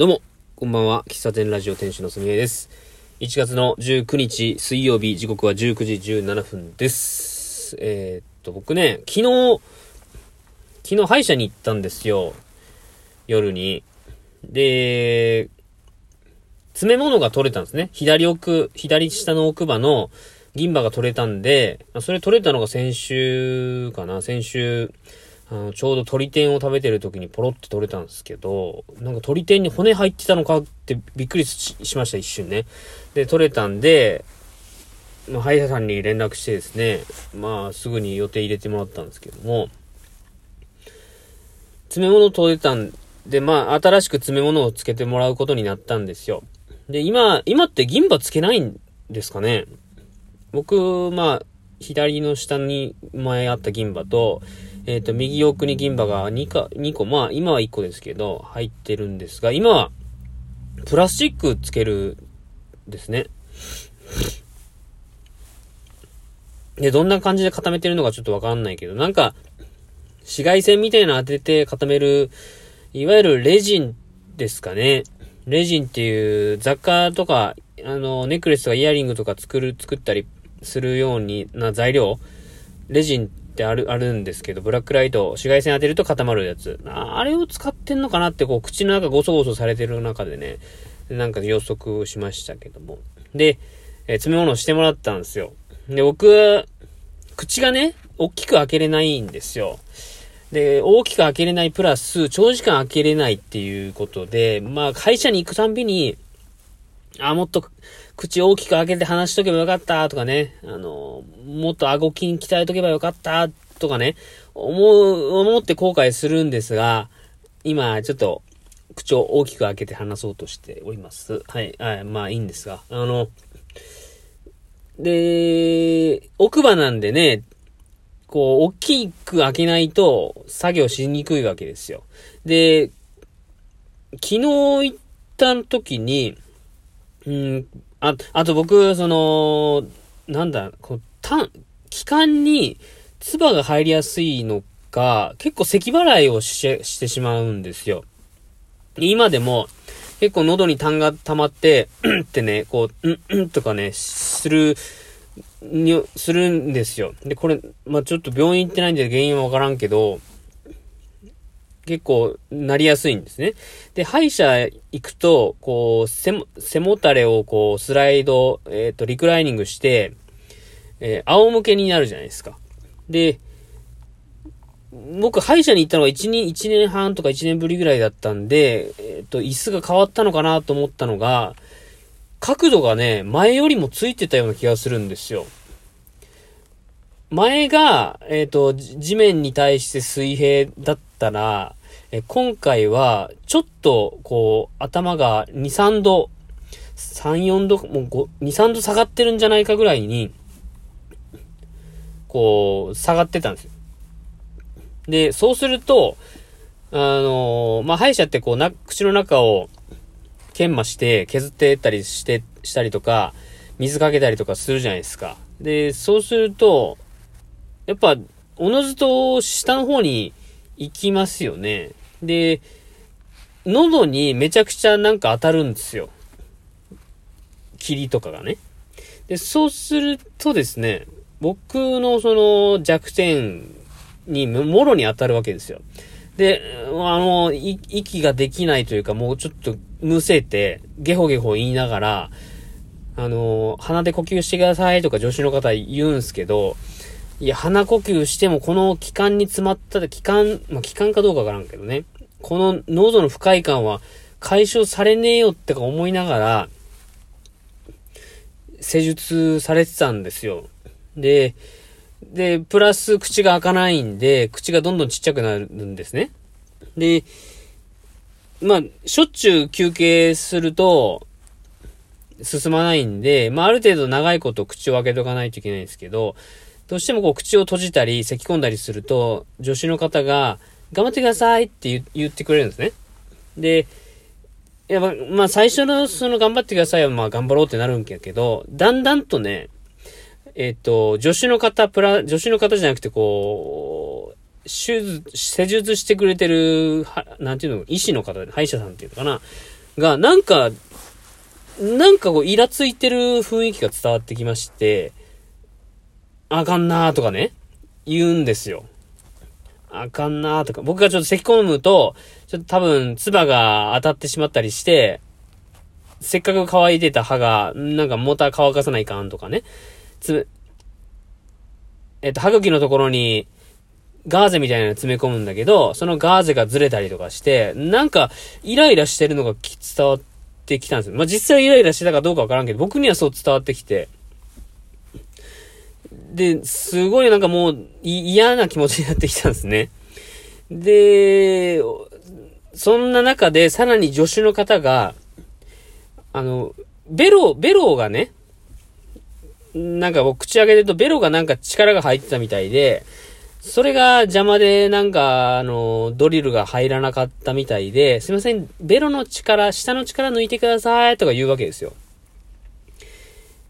どうも、こんばんは。喫茶店ラジオ店主のすみえです。1月の19日水曜日、時刻は19時17分です。えーっと、僕ね、昨日、昨日歯医者に行ったんですよ。夜に。で、詰め物が取れたんですね。左奥、左下の奥歯の銀歯が取れたんで、それ取れたのが先週かな先週、あの、ちょうど鳥天を食べてる時にポロって取れたんですけど、なんか鳥天に骨入ってたのかってびっくりししました、一瞬ね。で、取れたんで、まあ、歯医者さんに連絡してですね、まあ、すぐに予定入れてもらったんですけども、詰め物取れたんで、まあ、新しく詰め物をつけてもらうことになったんですよ。で、今、今って銀歯つけないんですかね僕、まあ、左の下に前あった銀歯と、えっ、と、右奥に銀歯が2か、2個、まあ、今は1個ですけど、入ってるんですが、今は、プラスチックつける、ですね。で、どんな感じで固めてるのかちょっとわかんないけど、なんか、紫外線みたいな当てて固める、いわゆるレジンですかね。レジンっていう雑貨とか、あの、ネックレスとかイヤリングとか作る、作ったりするようにな材料、レジンってある、あるんですけど、ブラックライト、紫外線当てると固まるやつ。あれを使ってんのかなって、こう、口の中ゴソゴソされてる中でね、なんか予測しましたけども。で、えー詰め物をしてもらったんですよ。で、僕、口がね、大きく開けれないんですよ。で、大きく開けれないプラス、長時間開けれないっていうことで、まあ、会社に行くたんびに、あ、もっと口大きく開けて話しとけばよかったとかね、あの、もっと顎筋鍛えとけばよかったとかね、思う、思って後悔するんですが、今、ちょっと、口を大きく開けて話そうとしております。はい、はい、まあいいんですが、あの、で、奥歯なんでね、こう、大きく開けないと作業しにくいわけですよ。で、昨日行った時に、うん、あ、あと僕、その、なんだ、こう、たん、気管に唾が入りやすいのか、結構咳払いをして、してしまうんですよ。今でも、結構喉に痰が溜まって、うんってね、こう、うん、うんとかね、する、に、するんですよ。で、これ、まあ、ちょっと病院行ってないんで原因はわからんけど、結構なりやすいんですね。で、歯医者行くと、こう、背も、たれをこう、スライド、えっ、と、リクライニングして、えー仰向けになるじゃないですか。で、僕、歯医者に行ったのが1年、1年半とか1年ぶりぐらいだったんで、えっ、と、椅子が変わったのかなと思ったのが、角度がね、前よりもついてたような気がするんですよ。前が、えっ、と、地面に対して水平だったら、え今回は、ちょっと、こう、頭が2、3度、3、4度、もう5 2、3度下がってるんじゃないかぐらいに、こう、下がってたんですよ。で、そうすると、あのまあ、歯医者ってこうな、口の中を研磨して削ってったりして、したりとか、水かけたりとかするじゃないですか。で、そうすると、やっぱ、おのずと下の方に行きますよね。で、喉にめちゃくちゃなんか当たるんですよ。霧とかがね。で、そうするとですね、僕のその弱点にもろに当たるわけですよ。で、あの、息ができないというか、もうちょっとむせて、ゲホゲホ言いながら、あの、鼻で呼吸してくださいとか助手の方言うんすけど、いや、鼻呼吸してもこの気管に詰まったら、気管、まあ、気管かどうかわからんけどね、この喉の不快感は解消されねえよってか思いながら、施術されてたんですよ。で、で、プラス口が開かないんで、口がどんどんちっちゃくなるんですね。で、まあ、しょっちゅう休憩すると、進まないんで、まあ、ある程度長いこと口を開けとかないといけないんですけど、どうしてもこう口を閉じたり、咳き込んだりすると、助手の方が、頑張ってくださいって言ってくれるんですね。で、や、まあ、まあ、最初のその頑張ってくださいは、まあ、頑張ろうってなるんやけど、だんだんとね、えっ、と、助手の方、プラ、助手の方じゃなくて、こう、手術、施術してくれてる、は、なんていうの、医師の方、歯医者さんっていうのかな。が、なんか、なんかこう、イラついてる雰囲気が伝わってきまして、あかんなーとかね、言うんですよ。あかんなーとか。僕がちょっと咳込むと、ちょっと多分、唾が当たってしまったりして、せっかく乾いてた歯が、なんかモータ乾かさないかんとかね。つ、えっと、歯茎のところに、ガーゼみたいなの詰め込むんだけど、そのガーゼがずれたりとかして、なんか、イライラしてるのが伝わってきたんですよ。まあ、実際イライラしてたかどうかわからんけど、僕にはそう伝わってきて、で、すごいなんかもう嫌な気持ちになってきたんですね。で、そんな中でさらに助手の方が、あの、ベロ、ベロがね、なんか僕口開けてるとベロがなんか力が入ってたみたいで、それが邪魔でなんか、あの、ドリルが入らなかったみたいで、すいません、ベロの力、下の力抜いてくださいとか言うわけですよ。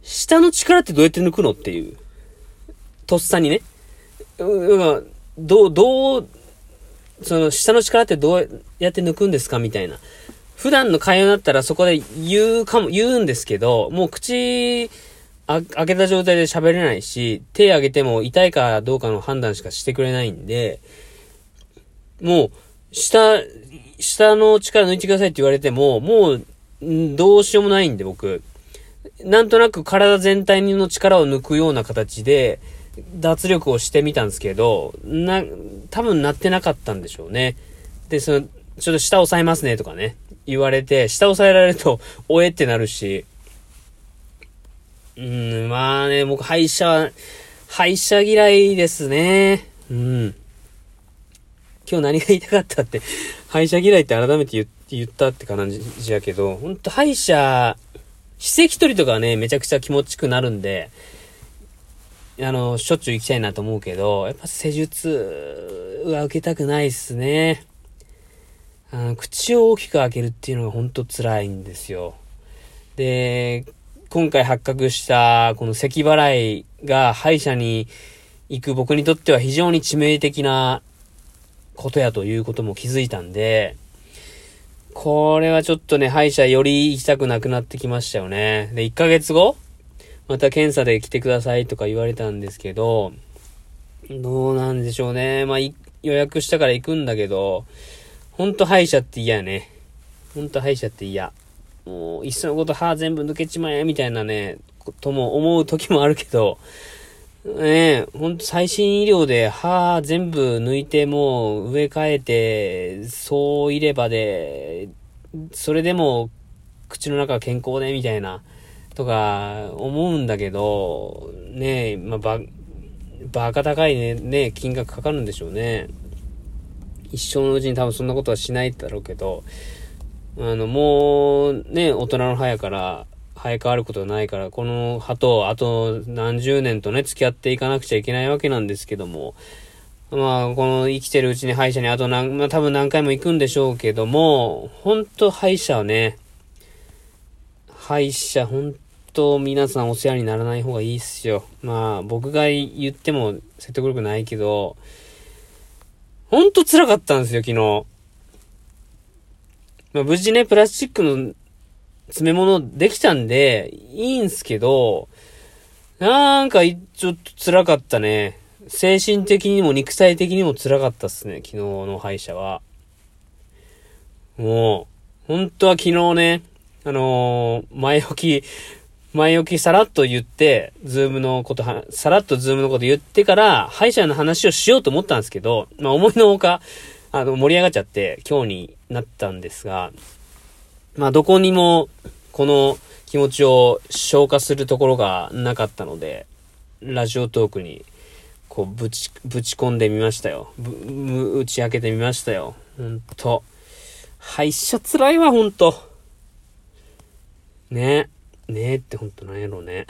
下の力ってどうやって抜くのっていう。とっさにね。うん、どう、どう、その下の力ってどうやって抜くんですかみたいな。普段の会話だったらそこで言うかも、言うんですけど、もう口、あ、開けた状態で喋れないし、手上げても痛いかどうかの判断しかしてくれないんで、もう、下、下の力抜いてくださいって言われても、もう、どうしようもないんで僕。なんとなく体全体の力を抜くような形で、脱力をしてみたんですけど、な、多分なってなかったんでしょうね。で、その、ちょっと下押さえますねとかね、言われて、下押さえられると、おえってなるし、うん、まあね、僕、歯医者、歯医者嫌いですね。うん。今日何が言いたかったって、歯医者嫌いって改めて言ったって感じやけど、ほんと歯医者、歯石取りとかね、めちゃくちゃ気持ちくなるんで、あの、しょっちゅう行きたいなと思うけど、やっぱ施術は受けたくないっすね。あの、口を大きく開けるっていうのがほんと辛いんですよ。で、今回発覚したこの咳払いが歯医者に行く僕にとっては非常に致命的なことやということも気づいたんで、これはちょっとね、歯医者より行きたくなくなってきましたよね。で、1ヶ月後また検査で来てくださいとか言われたんですけど、どうなんでしょうね。まあ、予約したから行くんだけど、ほんと歯医者って嫌やね。ほんと歯医者って嫌。もう、いっそのこと歯全部抜けちまえ、みたいなね、とも思う時もあるけど、ねえ、ほんと最新医療で歯全部抜いてもう植え替えて、そういればで、それでも口の中健康で、みたいな。とか思うんだけど、ねえ、まあ、ば、バカ高いね、ね、金額かかるんでしょうね。一生のうちに多分そんなことはしないだろうけど、あの、もう、ね、大人の歯やから、生え変わることはないから、この歯と、あと何十年とね、付き合っていかなくちゃいけないわけなんですけども、まあ、この生きてるうちに歯医者にあと何、まあ多分何回も行くんでしょうけども、ほんと歯医者はね、歯医者、ほんと皆さんお世話にならない方がいいっすよ。まあ、僕が言っても説得力ないけど、ほんと辛かったんですよ、昨日。まあ、無事ね、プラスチックの詰め物できたんで、いいんすけど、なんか、ちょっと辛かったね。精神的にも肉体的にも辛かったっすね、昨日の歯医者は。もう、本当は昨日ね、あのー、前置き、前置きさらっと言って、 Zoom のことは、さらっと Zoom のこと言ってから、歯医者の話をしようと思ったんですけど、まあ思いのほか、あの、盛り上がっちゃって、今日になったんですが、まあどこにも、この気持ちを消化するところがなかったので、ラジオトークに、こう、ぶち、ぶち込んでみましたよ。ぶ、打ち明けてみましたよ。ほんと。歯医者辛いわ、ほんと。ねねえってほんとなんやろうね。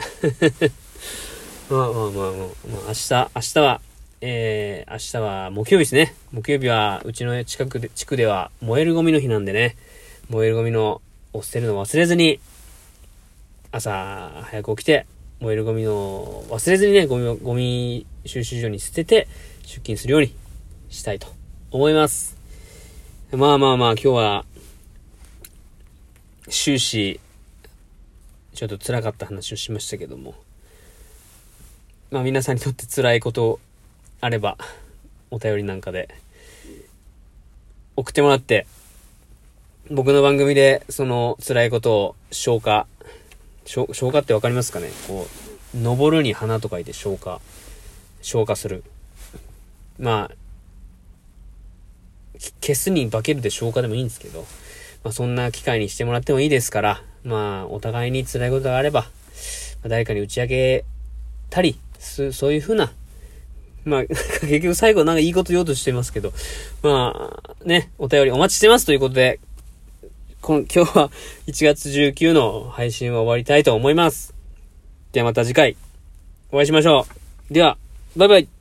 まあまあまあまあ、まあ、明日、明日は、えー、明日は木曜日ですね。木曜日は、うちの近くで、地区では燃えるゴミの日なんでね、燃えるゴミのを捨てるの忘れずに、朝早く起きて、燃えるゴミの忘れずにね、ゴミを、ゴミ収集所に捨てて、出勤するようにしたいと思います。まあまあまあ、今日は、終始、ちょっと辛かった話をしましたけども。まあ皆さんにとって辛いことあれば、お便りなんかで、送ってもらって、僕の番組でその辛いことを消化、消化ってわかりますかね？こう、登るに花と書いて消化、消化する。まあ、消すに化けるで消化でもいいんですけど、まあそんな機会にしてもらってもいいですから、まあお互いに辛いことがあれば、ま、誰かに打ち明けたり、そういうふうな、まあ、結局最後なんかいいこと言おうとしてますけど、まあ、ね、お便りお待ちしてますということで、今 今日は1月19の配信は終わりたいと思います。ではまた次回お会いしましょう。では、バイバイ。